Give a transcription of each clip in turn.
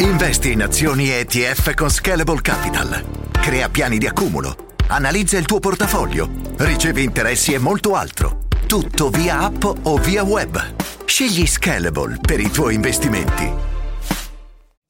Investi in azioni ETF con Scalable Capital. Crea piani di accumulo. Analizza il tuo portafoglio. Ricevi interessi e molto altro. Tutto via app o via web. Scegli Scalable per i tuoi investimenti.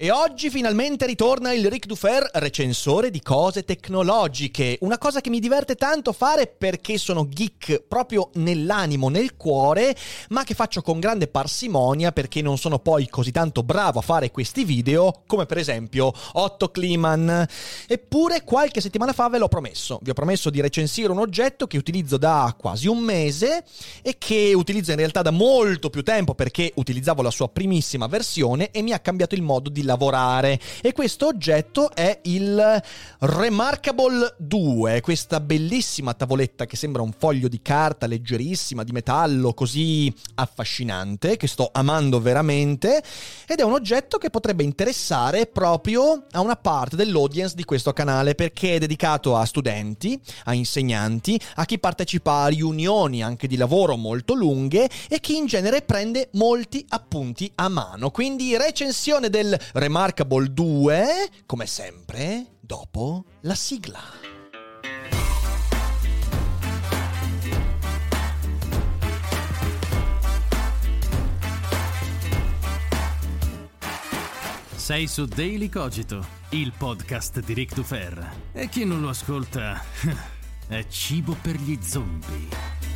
E oggi finalmente ritorna il Ric Dufer, recensore di cose tecnologiche. Una cosa che mi diverte tanto fare perché sono geek proprio nell'animo, nel cuore, ma che faccio con grande parsimonia perché non sono poi così tanto bravo a fare questi video come per esempio Otto Kliman. Eppure qualche settimana fa ve l'ho promesso. Vi ho promesso di recensire un oggetto che utilizzo da quasi un mese e che utilizzo in realtà da molto più tempo perché utilizzavo la sua primissima versione e mi ha cambiato il modo di lavorare. E questo oggetto è il Remarkable 2, questa bellissima tavoletta che sembra un foglio di carta leggerissima, di metallo, così affascinante, che sto amando veramente, ed è un oggetto che potrebbe interessare proprio a una parte dell'audience di questo canale, perché è dedicato a studenti, a insegnanti, a chi partecipa a riunioni anche di lavoro molto lunghe e chi in genere prende molti appunti a mano. Quindi recensione del Remarkable 2, come sempre, dopo la sigla. Sei su Daily Cogito, il podcast di Rick Dufer. E chi non lo ascolta è cibo per gli zombie.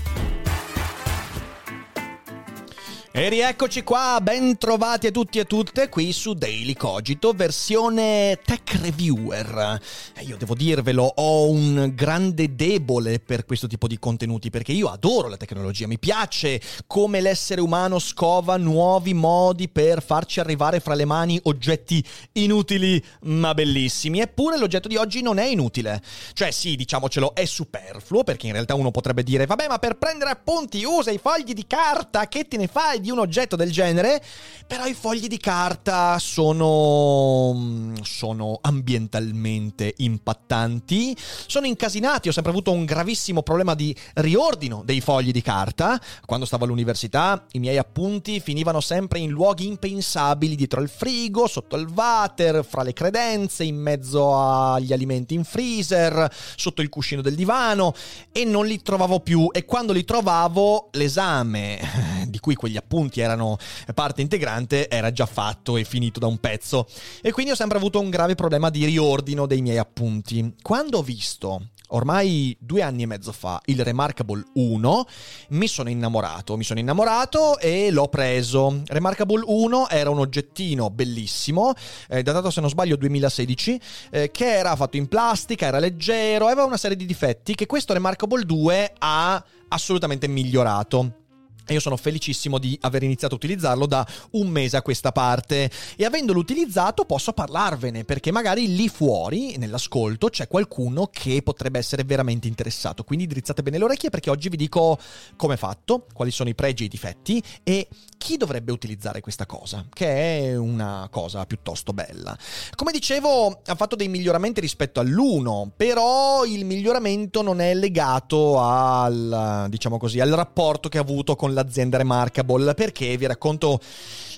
E rieccoci qua, ben trovati a tutti e tutte qui su Daily Cogito, versione tech reviewer. E io devo dirvelo, ho un grande debole per questo tipo di contenuti perché io adoro la tecnologia, mi piace come l'essere umano scova nuovi modi per farci arrivare fra le mani oggetti inutili ma bellissimi. Eppure l'oggetto di oggi non è inutile. Cioè sì, diciamocelo, è superfluo perché in realtà uno potrebbe dire vabbè ma per prendere appunti usa i fogli di carta, che te ne fai? Di un oggetto del genere, però i fogli di carta sono, sono ambientalmente impattanti, sono incasinati, ho sempre avuto un gravissimo problema di riordino dei fogli di carta. Quando stavo all'università i miei appunti finivano sempre in luoghi impensabili, dietro al frigo, sotto il water, fra le credenze, in mezzo agli alimenti in freezer, sotto il cuscino del divano e non li trovavo più e quando li trovavo l'esame di cui quegli appunti erano parte integrante era già fatto e finito da un pezzo. E quindi ho sempre avuto un grave problema di riordino dei miei appunti. Quando ho visto ormai due anni e mezzo fa il Remarkable 1 mi sono innamorato mi sono innamorato e l'ho preso Remarkable 1 era un oggettino bellissimo eh, datato se non sbaglio 2016 eh, che era fatto in plastica era leggero aveva una serie di difetti che questo Remarkable 2 ha assolutamente migliorato io sono felicissimo di aver iniziato a utilizzarlo da un mese a questa parte e avendolo utilizzato posso parlarvene perché magari lì fuori nell'ascolto c'è qualcuno che potrebbe essere veramente interessato. Quindi drizzate bene le orecchie perché oggi vi dico come è fatto, quali sono i pregi e i difetti e chi dovrebbe utilizzare questa cosa, che è una cosa piuttosto bella. Come dicevo, ha fatto dei miglioramenti rispetto all'1, però il miglioramento non è legato al diciamo così, al rapporto che ha avuto con l'azienda Remarkable perché vi racconto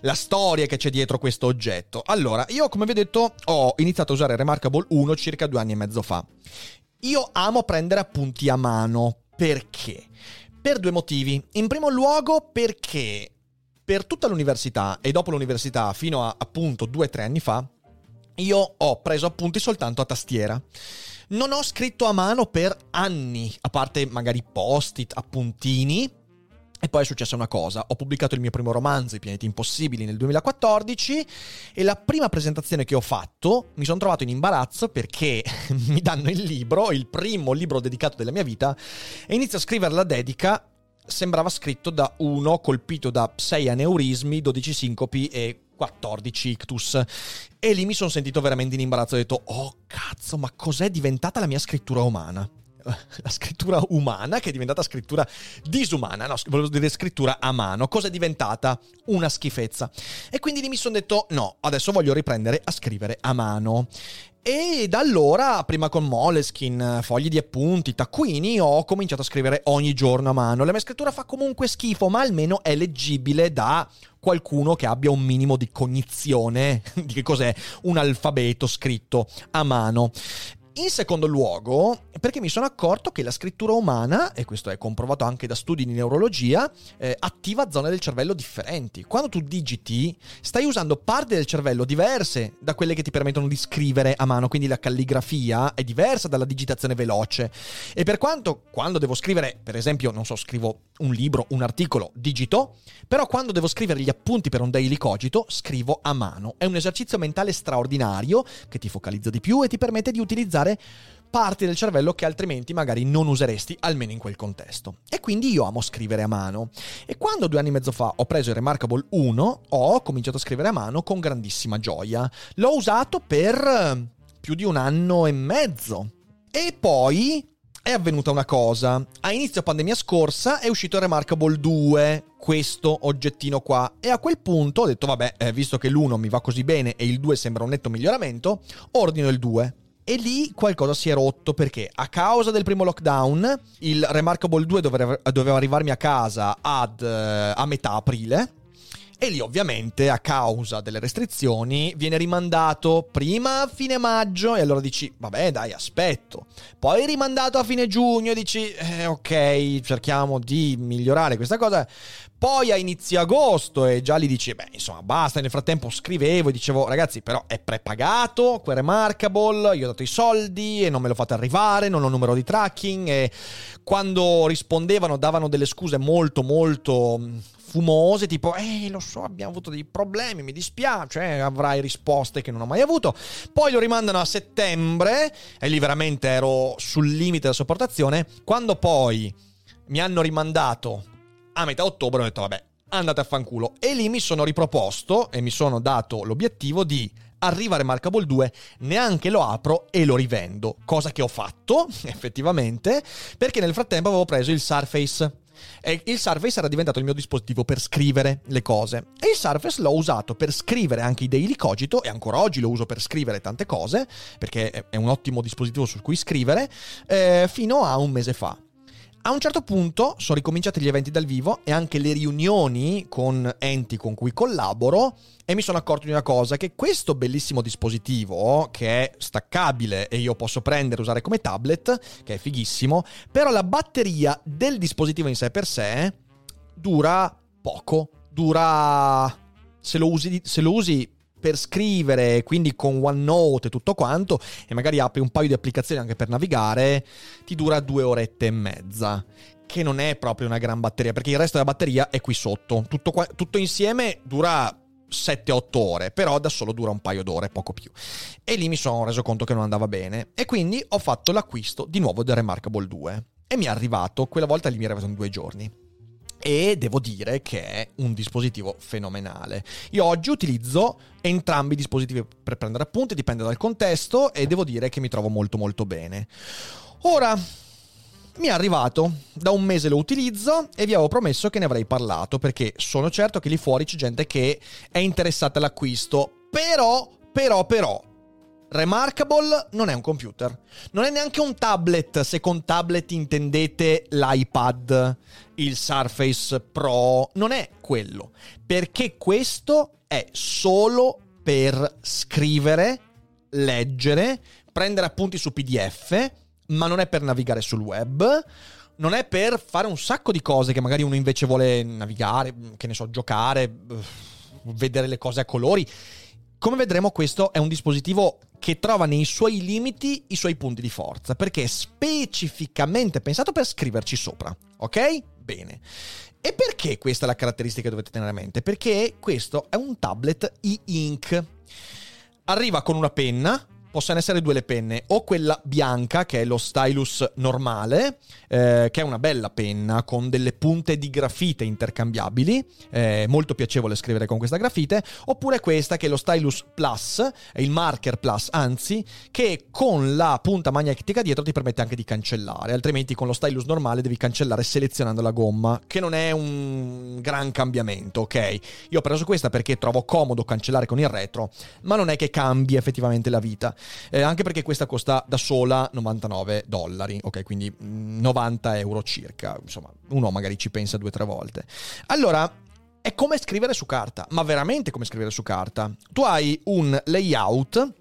la storia che c'è dietro questo oggetto. Allora, io come vi ho detto ho iniziato a usare Remarkable 1 circa due anni e mezzo fa. Io amo prendere appunti a mano perché? Per due motivi. In primo luogo perché per tutta l'università e dopo l'università fino a appunto due o tre anni fa io ho preso appunti soltanto a tastiera. Non ho scritto a mano per anni, a parte magari post-it, appuntini, e poi è successa una cosa, ho pubblicato il mio primo romanzo, I pianeti impossibili, nel 2014 e la prima presentazione che ho fatto mi sono trovato in imbarazzo perché mi danno il libro, il primo libro dedicato della mia vita, e inizio a scrivere la dedica, sembrava scritto da uno colpito da 6 aneurismi, 12 sincopi e 14 ictus. E lì mi sono sentito veramente in imbarazzo, ho detto, oh cazzo, ma cos'è diventata la mia scrittura umana? la scrittura umana che è diventata scrittura disumana, no, volevo dire scrittura a mano, cosa è diventata? Una schifezza. E quindi mi sono detto no, adesso voglio riprendere a scrivere a mano. E da allora, prima con Moleskin, fogli di appunti, taccuini, ho cominciato a scrivere ogni giorno a mano. La mia scrittura fa comunque schifo, ma almeno è leggibile da qualcuno che abbia un minimo di cognizione di che cos'è un alfabeto scritto a mano. In secondo luogo, perché mi sono accorto che la scrittura umana, e questo è comprovato anche da studi di neurologia, eh, attiva zone del cervello differenti. Quando tu digiti, stai usando parti del cervello diverse da quelle che ti permettono di scrivere a mano, quindi la calligrafia è diversa dalla digitazione veloce. E per quanto quando devo scrivere, per esempio, non so, scrivo un libro, un articolo, digito, però quando devo scrivere gli appunti per un daily cogito, scrivo a mano. È un esercizio mentale straordinario che ti focalizza di più e ti permette di utilizzare parti del cervello che altrimenti magari non useresti, almeno in quel contesto. E quindi io amo scrivere a mano. E quando due anni e mezzo fa ho preso il Remarkable 1, ho cominciato a scrivere a mano con grandissima gioia. L'ho usato per più di un anno e mezzo. E poi è avvenuta una cosa. A inizio pandemia scorsa è uscito Remarkable 2, questo oggettino qua. E a quel punto ho detto, vabbè, eh, visto che l'1 mi va così bene e il 2 sembra un netto miglioramento, ordino il 2. E lì qualcosa si è rotto perché a causa del primo lockdown il Remarkable 2 doveva, arrivarmi a casa ad, uh, a metà aprile. E lì ovviamente a causa delle restrizioni viene rimandato prima a fine maggio e allora dici vabbè dai aspetto. Poi rimandato a fine giugno e dici eh, ok cerchiamo di migliorare questa cosa. Poi a inizio agosto e già lì dici, beh, insomma, basta. Nel frattempo scrivevo e dicevo, ragazzi, però è prepagato, quel remarkable, io ho dato i soldi e non me lo fate arrivare, non ho numero di tracking. E quando rispondevano davano delle scuse molto, molto fumose, tipo, eh, lo so, abbiamo avuto dei problemi, mi dispiace, eh, avrai risposte che non ho mai avuto. Poi lo rimandano a settembre e lì veramente ero sul limite della sopportazione. Quando poi mi hanno rimandato a metà ottobre ho detto vabbè, andate a fanculo. E lì mi sono riproposto e mi sono dato l'obiettivo di arriva Remarkable 2, neanche lo apro e lo rivendo. Cosa che ho fatto, effettivamente, perché nel frattempo avevo preso il Surface. E il Surface era diventato il mio dispositivo per scrivere le cose. E il Surface l'ho usato per scrivere anche i daily cogito, e ancora oggi lo uso per scrivere tante cose, perché è un ottimo dispositivo su cui scrivere, eh, fino a un mese fa. A un certo punto sono ricominciati gli eventi dal vivo e anche le riunioni con enti con cui collaboro e mi sono accorto di una cosa, che questo bellissimo dispositivo, che è staccabile e io posso prendere e usare come tablet, che è fighissimo, però la batteria del dispositivo in sé per sé dura poco, dura... Se lo usi, se lo usi per scrivere, quindi con OneNote e tutto quanto, e magari apri un paio di applicazioni anche per navigare, ti dura due orette e mezza. Che non è proprio una gran batteria, perché il resto della batteria è qui sotto. Tutto, qua, tutto insieme dura 7-8 ore, però da solo dura un paio d'ore, poco più. E lì mi sono reso conto che non andava bene. E quindi ho fatto l'acquisto di nuovo del Remarkable 2. E mi è arrivato, quella volta lì mi è arrivato in due giorni e devo dire che è un dispositivo fenomenale. Io oggi utilizzo entrambi i dispositivi per prendere appunti, dipende dal contesto e devo dire che mi trovo molto molto bene. Ora, mi è arrivato, da un mese lo utilizzo e vi avevo promesso che ne avrei parlato perché sono certo che lì fuori c'è gente che è interessata all'acquisto, però, però, però, Remarkable non è un computer, non è neanche un tablet, se con tablet intendete l'iPad, il Surface Pro, non è quello, perché questo è solo per scrivere, leggere, prendere appunti su PDF, ma non è per navigare sul web, non è per fare un sacco di cose che magari uno invece vuole navigare, che ne so, giocare, vedere le cose a colori. Come vedremo questo è un dispositivo che trova nei suoi limiti i suoi punti di forza, perché è specificamente pensato per scriverci sopra, ok? Bene. E perché questa è la caratteristica che dovete tenere a mente? Perché questo è un tablet e-ink. Arriva con una penna, possono essere due le penne, o quella bianca che è lo stylus normale, eh, che è una bella penna con delle punte di grafite intercambiabili, eh, molto piacevole scrivere con questa grafite, oppure questa che è lo stylus plus, il marker plus anzi, che con la punta magnetica dietro ti permette anche di cancellare, altrimenti con lo stylus normale devi cancellare selezionando la gomma, che non è un gran cambiamento, ok? Io ho preso questa perché trovo comodo cancellare con il retro, ma non è che cambi effettivamente la vita eh, anche perché questa costa da sola 99 dollari, ok, quindi 90 mm, euro circa, insomma, uno magari ci pensa due o tre volte. Allora, è come scrivere su carta, ma veramente come scrivere su carta. Tu hai un layout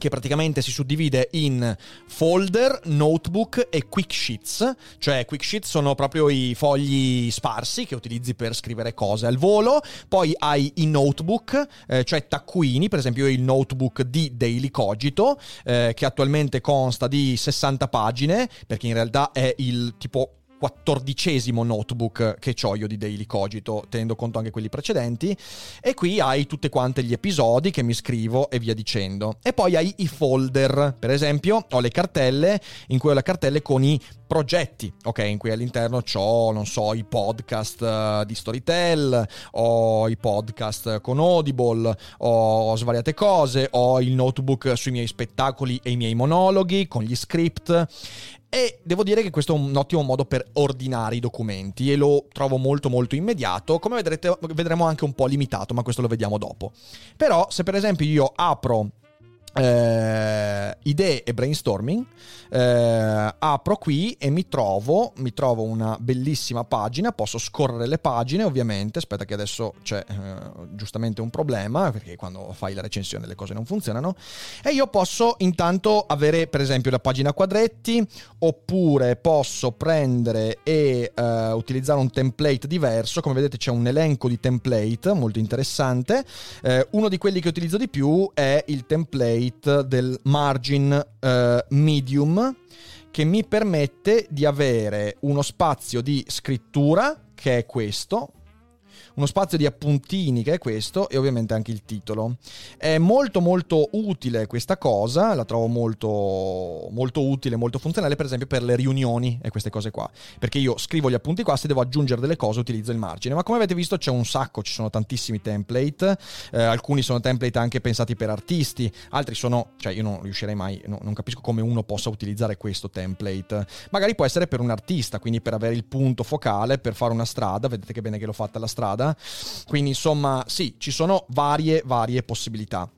che praticamente si suddivide in folder, notebook e quick sheets, cioè quick sheets sono proprio i fogli sparsi che utilizzi per scrivere cose al volo, poi hai i notebook, eh, cioè taccuini, per esempio il notebook di Daily Cogito, eh, che attualmente consta di 60 pagine, perché in realtà è il tipo quattordicesimo notebook che ho io di Daily Cogito, tenendo conto anche quelli precedenti. E qui hai tutte quante gli episodi che mi scrivo e via dicendo. E poi hai i folder, per esempio ho le cartelle, in cui ho le cartelle con i progetti, ok? In cui all'interno ho, non so, i podcast uh, di Storytel, ho i podcast con Audible, ho svariate cose, ho il notebook sui miei spettacoli e i miei monologhi con gli script e devo dire che questo è un ottimo modo per ordinare i documenti e lo trovo molto molto immediato, come vedrete vedremo anche un po' limitato, ma questo lo vediamo dopo. Però se per esempio io apro eh, idee e brainstorming eh, apro qui e mi trovo mi trovo una bellissima pagina posso scorrere le pagine ovviamente aspetta che adesso c'è eh, giustamente un problema perché quando fai la recensione le cose non funzionano e io posso intanto avere per esempio la pagina quadretti oppure posso prendere e eh, utilizzare un template diverso come vedete c'è un elenco di template molto interessante eh, uno di quelli che utilizzo di più è il template rate del margin uh, medium che mi permette di avere uno spazio di scrittura che è questo uno spazio di appuntini che è questo e ovviamente anche il titolo. È molto molto utile questa cosa, la trovo molto, molto utile, molto funzionale per esempio per le riunioni e queste cose qua, perché io scrivo gli appunti qua, se devo aggiungere delle cose utilizzo il margine, ma come avete visto c'è un sacco, ci sono tantissimi template, eh, alcuni sono template anche pensati per artisti, altri sono, cioè io non riuscirei mai, no, non capisco come uno possa utilizzare questo template, magari può essere per un artista, quindi per avere il punto focale, per fare una strada, vedete che bene che l'ho fatta la strada. Quindi insomma sì, ci sono varie, varie possibilità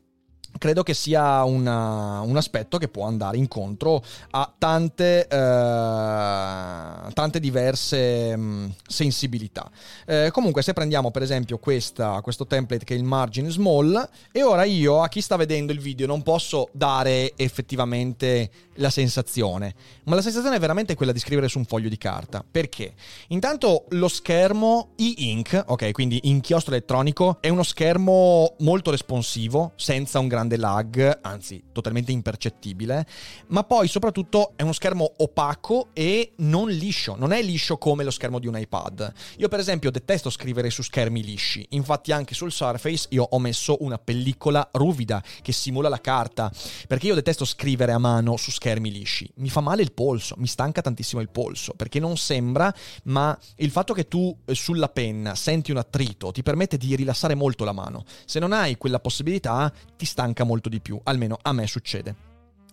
credo che sia una, un aspetto che può andare incontro a tante, eh, tante diverse mh, mm, sensibilità. Eh, comunque, se prendiamo per esempio questa, questo template che è il margin small, e ora io a chi sta vedendo il video non posso dare effettivamente la sensazione, ma la sensazione è veramente quella di scrivere su un foglio di carta. Perché? Intanto lo schermo e-ink, ok, quindi inchiostro elettronico, è uno schermo molto responsivo, senza un grande lag, anzi totalmente impercettibile, ma poi soprattutto è uno schermo opaco e non liscio, non è liscio come lo schermo di un iPad. Io per esempio detesto scrivere su schermi lisci, infatti anche sul Surface io ho messo una pellicola ruvida che simula la carta, perché io detesto scrivere a mano su schermi schermi lisci. Mi fa male il polso, mi stanca tantissimo il polso, perché non sembra, ma il fatto che tu eh, sulla penna senti un attrito ti permette di rilassare molto la mano. Se non hai quella possibilità, ti stanca molto di più, almeno a me succede.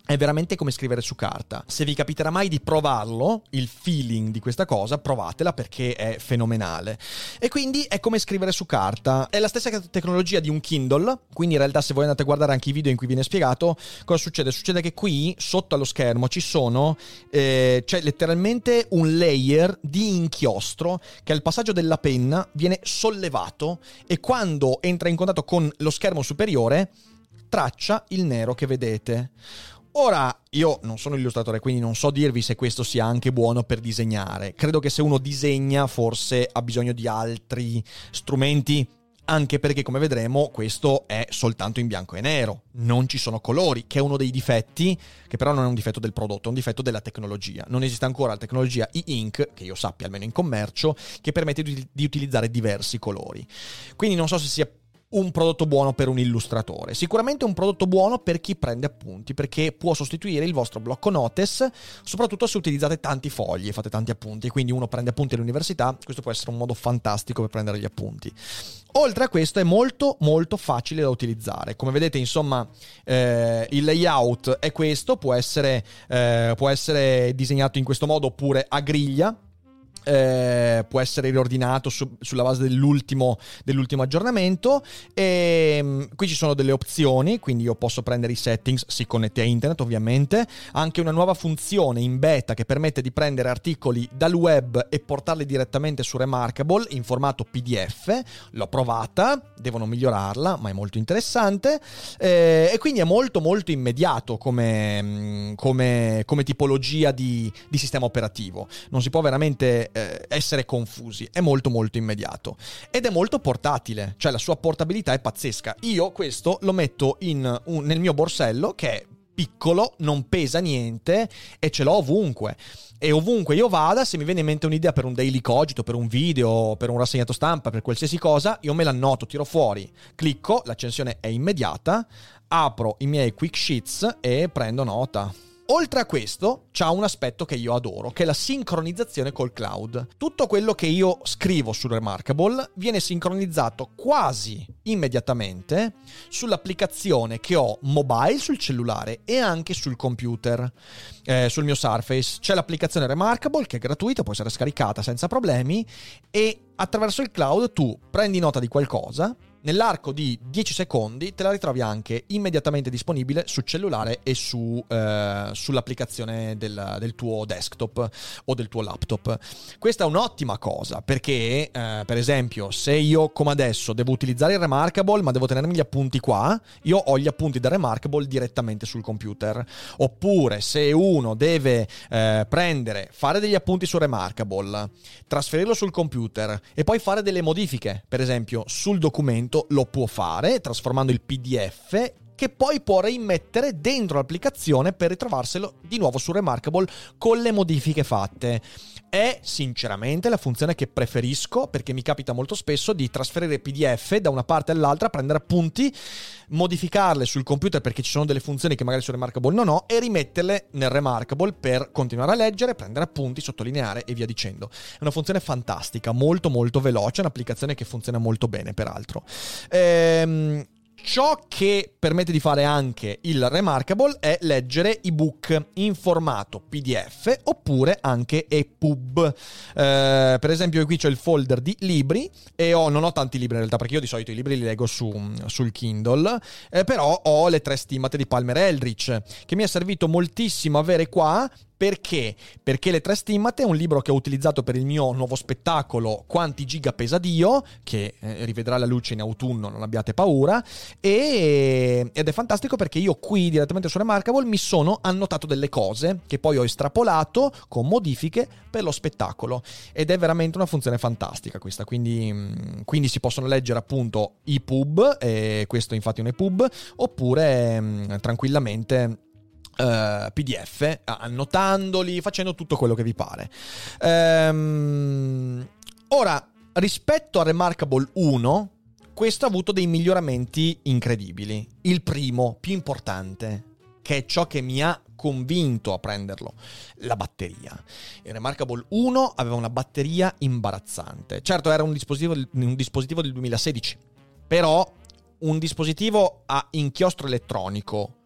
È veramente come scrivere su carta. Se vi capiterà mai di provarlo, il feeling di questa cosa, provatela perché è fenomenale. E quindi è come scrivere su carta. È la stessa tecnologia di un Kindle, quindi in realtà se voi andate a guardare anche i video in cui viene spiegato, cosa succede? Succede che qui, sotto allo schermo, ci sono, eh, c'è letteralmente un layer di inchiostro che al passaggio della penna viene sollevato e quando entra in contatto con lo schermo superiore traccia il nero che vedete. Ora, io non sono illustratore, quindi non so dirvi se questo sia anche buono per disegnare. Credo che se uno disegna forse ha bisogno di altri strumenti, anche perché come vedremo questo è soltanto in bianco e nero, non ci sono colori, che è uno dei difetti, che però non è un difetto del prodotto, è un difetto della tecnologia. Non esiste ancora la tecnologia e-ink, che io sappia almeno in commercio, che permette di, di utilizzare diversi colori. Quindi non so se sia un prodotto buono per un illustratore. Sicuramente un prodotto buono per chi prende appunti, perché può sostituire il vostro blocco notes, soprattutto se utilizzate tanti fogli e fate tanti appunti. Quindi uno prende appunti all'università, questo può essere un modo fantastico per prendere gli appunti. Oltre a questo è molto molto facile da utilizzare. Come vedete, insomma, eh, il layout è questo, può essere, eh, può essere disegnato in questo modo oppure a griglia eh, può essere riordinato su, sulla base dell'ultimo, dell'ultimo aggiornamento. E, ehm, qui ci sono delle opzioni, quindi io posso prendere i settings, si connette a internet ovviamente. Anche una nuova funzione in beta che permette di prendere articoli dal web e portarli direttamente su Remarkable in formato PDF. L'ho provata, devono migliorarla, ma è molto interessante. Eh, e quindi è molto molto immediato come, come, come tipologia di, di sistema operativo. Non si può veramente eh, essere confusi, è molto molto immediato ed è molto portatile, cioè la sua portabilità è pazzesca. Io questo lo metto in un, nel mio borsello che è piccolo, non pesa niente e ce l'ho ovunque. E ovunque io vada, se mi viene in mente un'idea per un daily cogito, per un video, per un rassegnato stampa, per qualsiasi cosa, io me la annoto, tiro fuori, clicco, l'accensione è immediata, apro i miei quick sheets e prendo nota. Oltre a questo, c'ha un aspetto che io adoro, che è la sincronizzazione col cloud. Tutto quello che io scrivo su Remarkable viene sincronizzato quasi immediatamente sull'applicazione che ho mobile sul cellulare e anche sul computer, eh, sul mio Surface. C'è l'applicazione Remarkable che è gratuita, può essere scaricata senza problemi e attraverso il cloud tu prendi nota di qualcosa, nell'arco di 10 secondi te la ritrovi anche immediatamente disponibile sul cellulare e su, eh, sull'applicazione del, del, tuo desktop o del tuo laptop. Questa è un'ottima cosa perché, eh, per esempio, se io come adesso devo utilizzare il Remarkable ma devo tenermi gli appunti qua, io ho gli appunti da Remarkable direttamente sul computer. Oppure se uno deve eh, prendere, fare degli appunti su Remarkable, trasferirlo sul computer e poi fare delle modifiche, per esempio sul documento, appunto lo può fare trasformando il PDF che poi può rimettere dentro l'applicazione per ritrovarselo di nuovo su Remarkable con le modifiche fatte. È sinceramente la funzione che preferisco perché mi capita molto spesso di trasferire PDF da una parte all'altra, prendere appunti, modificarle sul computer perché ci sono delle funzioni che magari su Remarkable non ho e rimetterle nel Remarkable per continuare a leggere, prendere appunti, sottolineare e via dicendo. È una funzione fantastica, molto molto veloce, un'applicazione che funziona molto bene peraltro. Ehm Ciò che permette di fare anche il Remarkable è leggere ebook in formato PDF oppure anche EPUB. Eh, per esempio, qui c'è il folder di libri e ho, non ho tanti libri in realtà perché io di solito i libri li leggo su, sul Kindle, eh, però ho le tre stimmate di Palmer Eldritch che mi è servito moltissimo avere qua perché? Perché Le Tre Stimmate è un libro che ho utilizzato per il mio nuovo spettacolo Quanti giga pesa Dio, che eh, rivedrà la luce in autunno, non abbiate paura, e, ed è fantastico perché io qui direttamente su Remarkable mi sono annotato delle cose che poi ho estrapolato con modifiche per lo spettacolo ed è veramente una funzione fantastica questa, quindi, mm, quindi si possono leggere appunto i pub, e questo infatti è un EPUB, oppure mh, mm, tranquillamente Uh, eh, PDF, annotandoli, facendo tutto quello che vi pare. Um, ora, rispetto a Remarkable 1, questo ha avuto dei miglioramenti incredibili. Il primo, più importante, che è ciò che mi ha convinto a prenderlo, la batteria. Il Remarkable 1 aveva una batteria imbarazzante. Certo, era un dispositivo, un dispositivo del 2016, però un dispositivo a inchiostro elettronico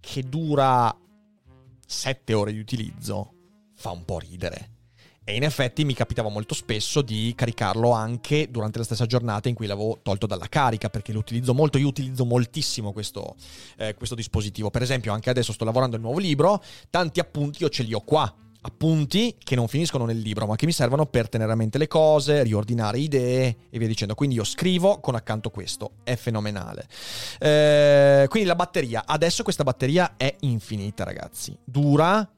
che dura 7 ore di utilizzo fa un po' ridere. E in effetti mi capitava molto spesso di caricarlo anche durante la stessa giornata in cui l'avevo tolto dalla carica, perché lo utilizzo molto, io utilizzo moltissimo questo, eh, questo dispositivo. Per esempio, anche adesso sto lavorando il nuovo libro, tanti appunti io ce li ho qua appunti che non finiscono nel libro, ma che mi servono per tenere a mente le cose, riordinare idee e via dicendo. Quindi io scrivo con accanto questo, è fenomenale. Eh, quindi la batteria, adesso questa batteria è infinita, ragazzi. Dura,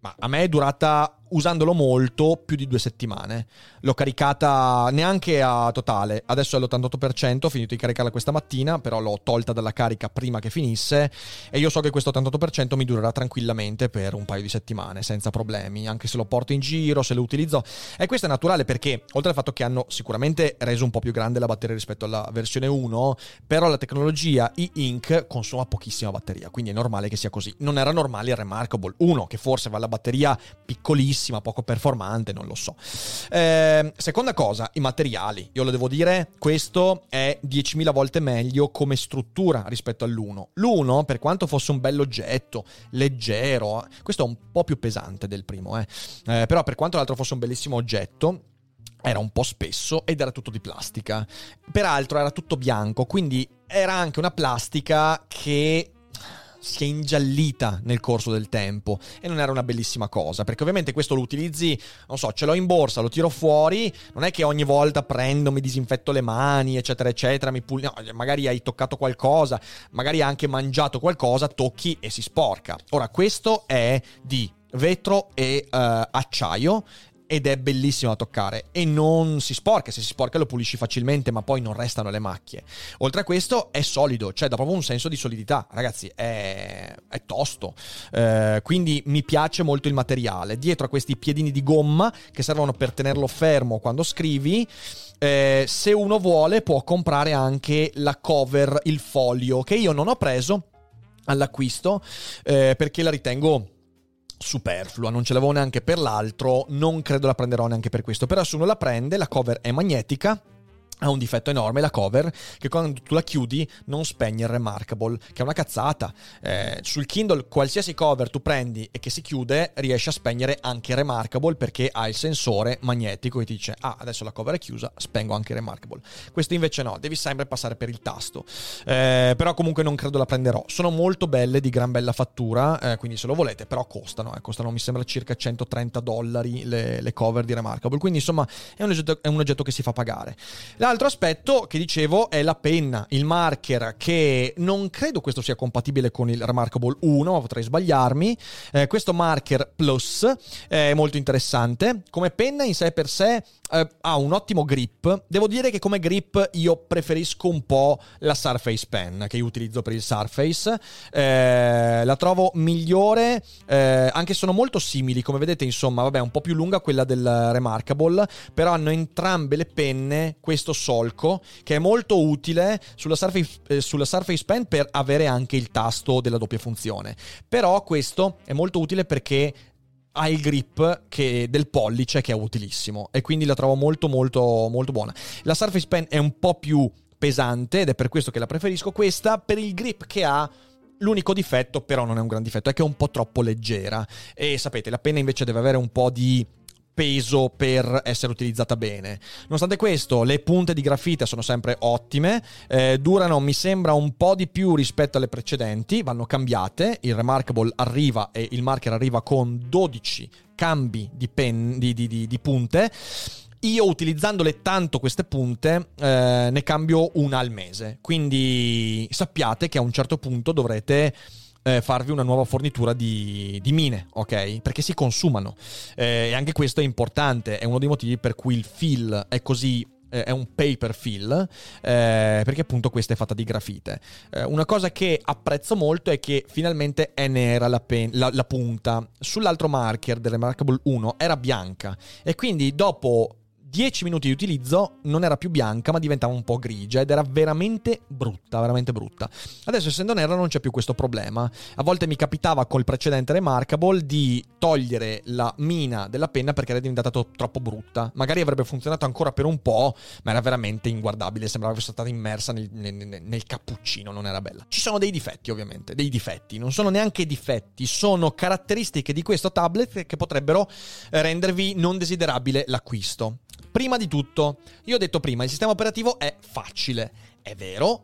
ma a me è durata usandolo molto più di due settimane. L'ho caricata neanche a totale, adesso è all'88%, ho finito di caricarla questa mattina, però l'ho tolta dalla carica prima che finisse e io so che questo 88% mi durerà tranquillamente per un paio di settimane, senza problemi, anche se lo porto in giro, se lo utilizzo. E questo è naturale perché, oltre al fatto che hanno sicuramente reso un po' più grande la batteria rispetto alla versione 1, però la tecnologia e-ink consuma pochissima batteria, quindi è normale che sia così. Non era normale il Remarkable 1, che forse va alla batteria piccolissima, velocissima, poco performante, non lo so. Eh, seconda cosa, i materiali. Io lo devo dire, questo è 10.000 volte meglio come struttura rispetto all'1. L'1, per quanto fosse un bell'oggetto, leggero, questo è un po' più pesante del primo, eh. Eh, però per quanto l'altro fosse un bellissimo oggetto, era un po' spesso ed era tutto di plastica. Peraltro era tutto bianco, quindi era anche una plastica che si è ingiallita nel corso del tempo e non era una bellissima cosa perché ovviamente questo lo utilizzi non so ce l'ho in borsa lo tiro fuori non è che ogni volta prendo mi disinfetto le mani eccetera eccetera mi pul- no, magari hai toccato qualcosa magari hai anche mangiato qualcosa tocchi e si sporca. Ora questo è di vetro e uh, acciaio ed è bellissimo da toccare e non si sporca, se si sporca lo pulisci facilmente ma poi non restano le macchie. Oltre a questo è solido, cioè dà proprio un senso di solidità, ragazzi è, è tosto, eh, quindi mi piace molto il materiale. Dietro a questi piedini di gomma che servono per tenerlo fermo quando scrivi, eh, se uno vuole può comprare anche la cover, il foglio che io non ho preso all'acquisto eh, perché la ritengo superflua, non ce l'avevo neanche per l'altro, non credo la prenderò neanche per questo, però se uno la prende la cover è magnetica ha un difetto enorme la cover che quando tu la chiudi non spegne il remarkable che è una cazzata. Eh, sul Kindle qualsiasi cover tu prendi e che si chiude riesci a spegnere anche il remarkable perché ha il sensore magnetico che ti dice ah adesso la cover è chiusa spengo anche il remarkable. Questo invece no devi sempre passare per il tasto. Eh, però comunque non credo la prenderò. Sono molto belle di gran bella fattura eh, quindi se lo volete però costano eh, costano mi sembra circa 130 dollari le, le cover di remarkable. Quindi insomma è un oggetto, è un oggetto che si fa pagare. La L'altro aspetto che dicevo è la penna, il marker, che non credo questo sia compatibile con il Remarkable 1, ma potrei sbagliarmi. Eh, questo marker Plus è molto interessante. Come penna in sé per sé eh, ha un ottimo grip. Devo dire che come grip io preferisco un po' la Surface Pen che io utilizzo per il Surface. Eh, la trovo migliore, eh, anche se sono molto simili. Come vedete, insomma, vabbè, un po' più lunga quella del Remarkable, però hanno entrambe le penne questo solco che è molto utile sulla Surface, eh, sulla Surface Pen per avere anche il tasto della doppia funzione. Però questo è molto utile perché ha il grip che, del pollice che è utilissimo e quindi la trovo molto molto molto buona. La Surface Pen è un po' più pesante ed è per questo che la preferisco questa per il grip che ha L'unico difetto, però non è un gran difetto, è che è un po' troppo leggera. E sapete, la penna invece deve avere un po' di peso per essere utilizzata bene. Nonostante questo, le punte di grafite sono sempre ottime, eh, durano mi sembra un po' di più rispetto alle precedenti, vanno cambiate, il Remarkable arriva e il marker arriva con 12 cambi di, pen, di, di, di punte. Io utilizzandole tanto queste punte eh, ne cambio una al mese, quindi sappiate che a un certo punto dovrete eh, farvi una nuova fornitura di, di, mine, ok? Perché si consumano. Eh, e anche questo è importante, è uno dei motivi per cui il fill è così eh, è un paper fill eh, perché appunto questa è fatta di grafite eh, una cosa che apprezzo molto è che finalmente è nera la, pen- la, la punta sull'altro marker del Remarkable 1 era bianca e quindi dopo 10 minuti di utilizzo non era più bianca ma diventava un po' grigia ed era veramente brutta, veramente brutta. Adesso essendo nera non c'è più questo problema. A volte mi capitava col precedente Remarkable di togliere la mina della penna perché era diventata troppo brutta. Magari avrebbe funzionato ancora per un po', ma era veramente inguardabile, sembrava fosse stata immersa nel, nel, nel cappuccino, non era bella. Ci sono dei difetti ovviamente, dei difetti, non sono neanche difetti, sono caratteristiche di questo tablet che potrebbero rendervi non desiderabile l'acquisto. Prima di tutto, io ho detto prima, il sistema operativo è facile, è vero,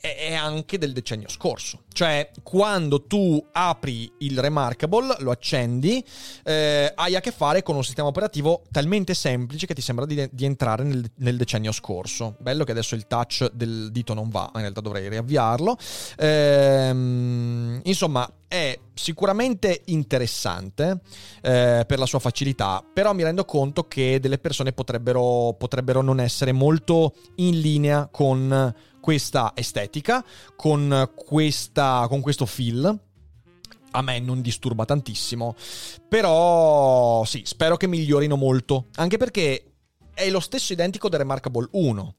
è anche del decennio scorso. Cioè, quando tu apri il Remarkable, lo accendi, eh, hai a che fare con un sistema operativo talmente semplice che ti sembra di, di entrare nel, nel, decennio scorso. Bello che adesso il touch del dito non va, in realtà dovrei riavviarlo. Ehm, insomma, è sicuramente interessante eh, per la sua facilità, però mi rendo conto che delle persone potrebbero, potrebbero non essere molto in linea con questa estetica, con, questa, con questo feel. A me non disturba tantissimo, però sì, spero che migliorino molto, anche perché è lo stesso identico del Remarkable 1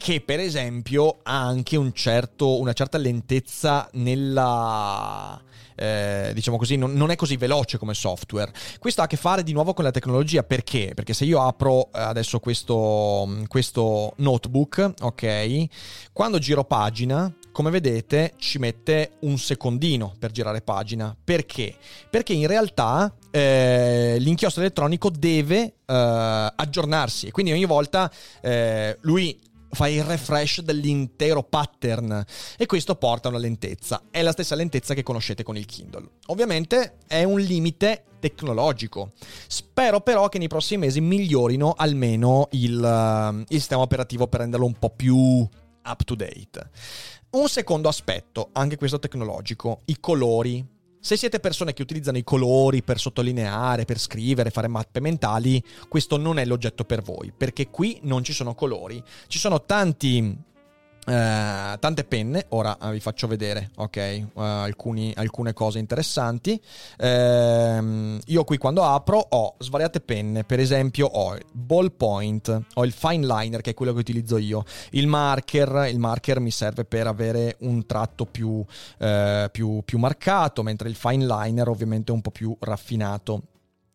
che per esempio ha anche un certo, una certa lentezza nella... Eh, diciamo così, non, non, è così veloce come software. Questo ha a che fare di nuovo con la tecnologia, perché? Perché se io apro eh, adesso questo, questo notebook, ok, quando giro pagina, come vedete ci mette un secondino per girare pagina. Perché? Perché in realtà eh, l'inchiostro elettronico deve eh, aggiornarsi e quindi ogni volta eh, lui fa il refresh dell'intero pattern e questo porta a una lentezza. È la stessa lentezza che conoscete con il Kindle. Ovviamente è un limite tecnologico. Spero però che nei prossimi mesi migliorino almeno il, uh, il sistema operativo per renderlo un po' più up to date. Un secondo aspetto, anche questo tecnologico, i colori se siete persone che utilizzano i colori per sottolineare, per scrivere, fare mappe mentali, questo non è l'oggetto per voi, perché qui non ci sono colori. Ci sono tanti Uh, tante penne, ora uh, vi faccio vedere, ok, uh, alcuni, alcune cose interessanti. Ehm, io qui quando apro ho svariate penne, per esempio ho il ballpoint, ho il fine liner che è quello che utilizzo io, il marker, il marker mi serve per avere un tratto più, più, più marcato, mentre il fine liner ovviamente è un po' più raffinato.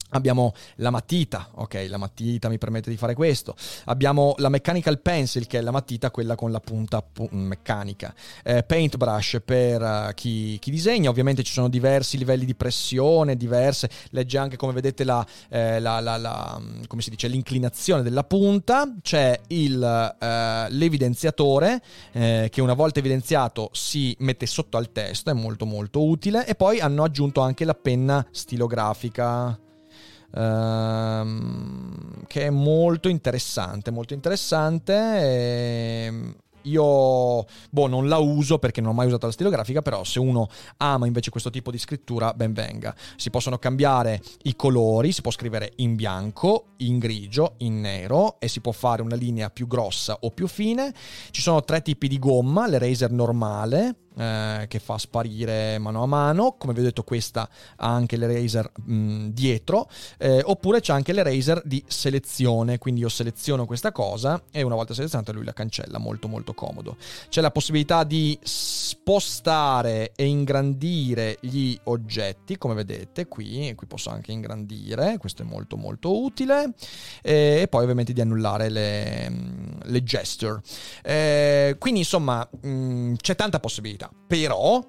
Abbiamo la matita, ok, la matita mi permette di fare questo. Abbiamo la mechanical pencil, che è la matita, quella con la punta pu- meccanica. Eh, paintbrush per uh, chi, chi, disegna, ovviamente ci sono diversi livelli di pressione, diverse. Legge anche, come vedete, la, eh, la, la, la come si dice, l'inclinazione della punta. C'è il, uh, l'evidenziatore, eh, che una volta evidenziato si mette sotto al testo, è molto molto utile. E poi hanno aggiunto anche la penna stilografica ehm, che è molto interessante, molto interessante. E ehm, io boh, non la uso perché non ho mai usato la stilografica, però se uno ama invece questo tipo di scrittura, ben venga. Si possono cambiare i colori, si può scrivere in bianco, in grigio, in nero e si può fare una linea più grossa o più fine. Ci sono tre tipi di gomma, l'eraser normale, eh, che fa sparire mano a mano. Come vi ho detto, questa ha anche l'eraser mh, dietro, eh, oppure c'è anche l'eraser di selezione. Quindi io seleziono questa cosa e una volta selezionata lui la cancella, molto molto comodo. C'è la possibilità di spostare e ingrandire gli oggetti, come vedete qui, qui posso anche ingrandire, questo è molto molto utile, e, e poi ovviamente di annullare le, le gesture. Eh, quindi insomma mh, c'è tanta possibilità possibilità, però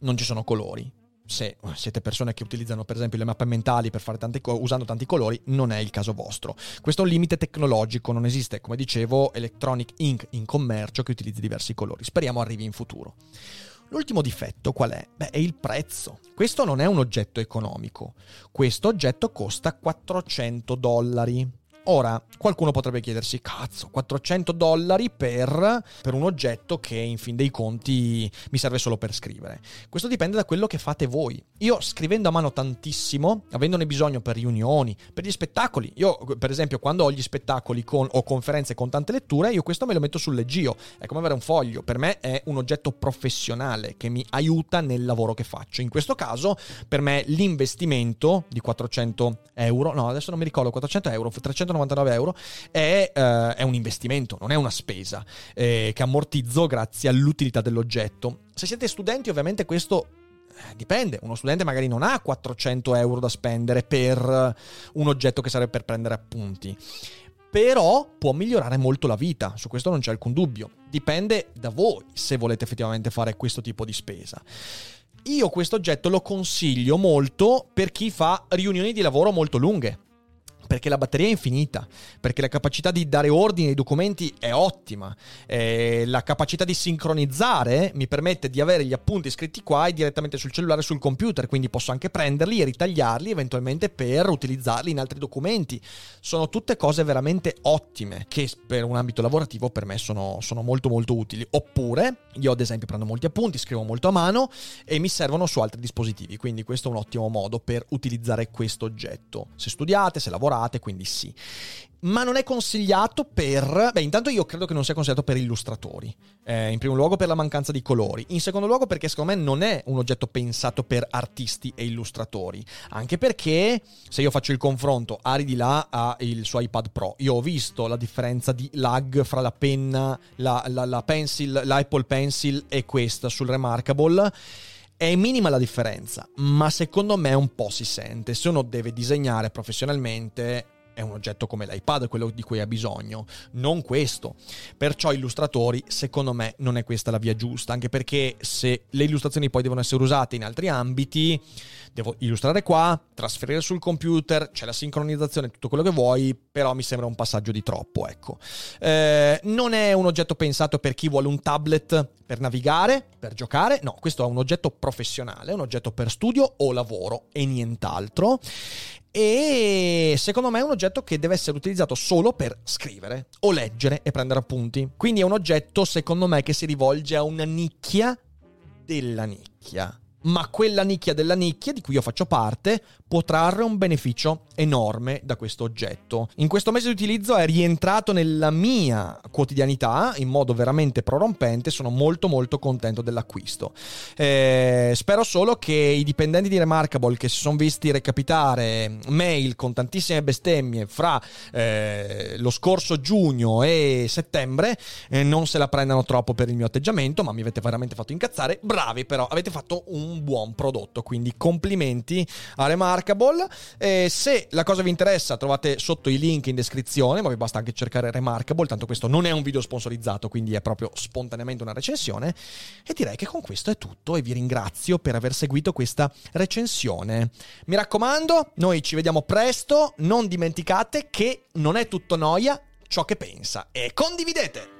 non ci sono colori. Se siete persone che utilizzano per esempio le mappe mentali per fare tante co- usando tanti colori, non è il caso vostro. Questo è un limite tecnologico, non esiste, come dicevo, Electronic Ink in commercio che utilizzi diversi colori. Speriamo arrivi in futuro. L'ultimo difetto qual è? Beh, è il prezzo. Questo non è un oggetto economico. Questo oggetto costa 400 dollari. Ora, qualcuno potrebbe chiedersi, cazzo, 400 dollari per, per, un oggetto che in fin dei conti mi serve solo per scrivere. Questo dipende da quello che fate voi. Io scrivendo a mano tantissimo, avendone bisogno per riunioni, per gli spettacoli, io per esempio quando ho gli spettacoli con, o conferenze con tante letture, io questo me lo metto sul leggio, è come avere un foglio, per me è un oggetto professionale che mi aiuta nel lavoro che faccio. In questo caso, per me l'investimento di 400 euro, no adesso non mi ricordo, 400 euro, 300 199 euro, è, uh, è un investimento, non è una spesa eh, che ammortizzo grazie all'utilità dell'oggetto. Se siete studenti ovviamente questo eh, Dipende, uno studente magari non ha 400 euro da spendere per un oggetto che serve per prendere appunti, però può migliorare molto la vita, su questo non c'è alcun dubbio. Dipende da voi se volete effettivamente fare questo tipo di spesa. Io questo oggetto lo consiglio molto per chi fa riunioni di lavoro molto lunghe perché la batteria è infinita, perché la capacità di dare ordine ai documenti è ottima, eh, la capacità di sincronizzare mi permette di avere gli appunti scritti qua e direttamente sul cellulare sul computer, quindi posso anche prenderli e ritagliarli eventualmente per utilizzarli in altri documenti. Sono tutte cose veramente ottime che per un ambito lavorativo per me sono, sono molto molto utili. Oppure io ad esempio prendo molti appunti, scrivo molto a mano e mi servono su altri dispositivi, quindi questo è un ottimo modo per utilizzare questo oggetto. Se studiate, se lavorate, lavorate, quindi sì ma non è consigliato per... Beh, intanto io credo che non sia consigliato per illustratori. Eh, in primo luogo per la mancanza di colori. In secondo luogo perché secondo me non è un oggetto pensato per artisti e illustratori. Anche perché se io faccio il confronto, Ari di là ha il suo iPad Pro. Io ho visto la differenza di lag fra la penna, la, la, la pencil, l'Apple Pencil e questa sul Remarkable. È minima la differenza, ma secondo me un po' si sente. Se uno deve disegnare professionalmente, è un oggetto come l'iPad quello di cui ha bisogno, non questo. Perciò illustratori, secondo me, non è questa la via giusta, anche perché se le illustrazioni poi devono essere usate in altri ambiti, devo illustrare qua, trasferire sul computer, c'è la sincronizzazione, tutto quello che vuoi, però mi sembra un passaggio di troppo, ecco. Eh, non è un oggetto pensato per chi vuole un tablet per navigare, per giocare, no, questo è un oggetto professionale, un oggetto per studio o lavoro e nient'altro e secondo me è un oggetto che deve essere utilizzato solo per scrivere o leggere e prendere appunti. Quindi è un oggetto secondo me che si rivolge a una nicchia della nicchia ma quella nicchia della nicchia di cui io faccio parte può trarre un beneficio enorme da questo oggetto. In questo mese di utilizzo è rientrato nella mia quotidianità in modo veramente prorompente, sono molto molto contento dell'acquisto. Eh, spero solo che i dipendenti di Remarkable che si sono visti recapitare mail con tantissime bestemmie fra eh, lo scorso giugno e settembre eh, non se la prendano troppo per il mio atteggiamento, ma mi avete veramente fatto incazzare. Bravi però, avete fatto un buon prodotto. Quindi complimenti a Remarkable. E se la cosa vi interessa, trovate sotto i link in descrizione, ma vi basta anche cercare Remarkable. Tanto questo non è un video sponsorizzato, quindi è proprio spontaneamente una recensione. E direi che con questo è tutto. E vi ringrazio per aver seguito questa recensione. Mi raccomando, noi ci vediamo presto. Non dimenticate che non è tutto noia ciò che pensa e condividete.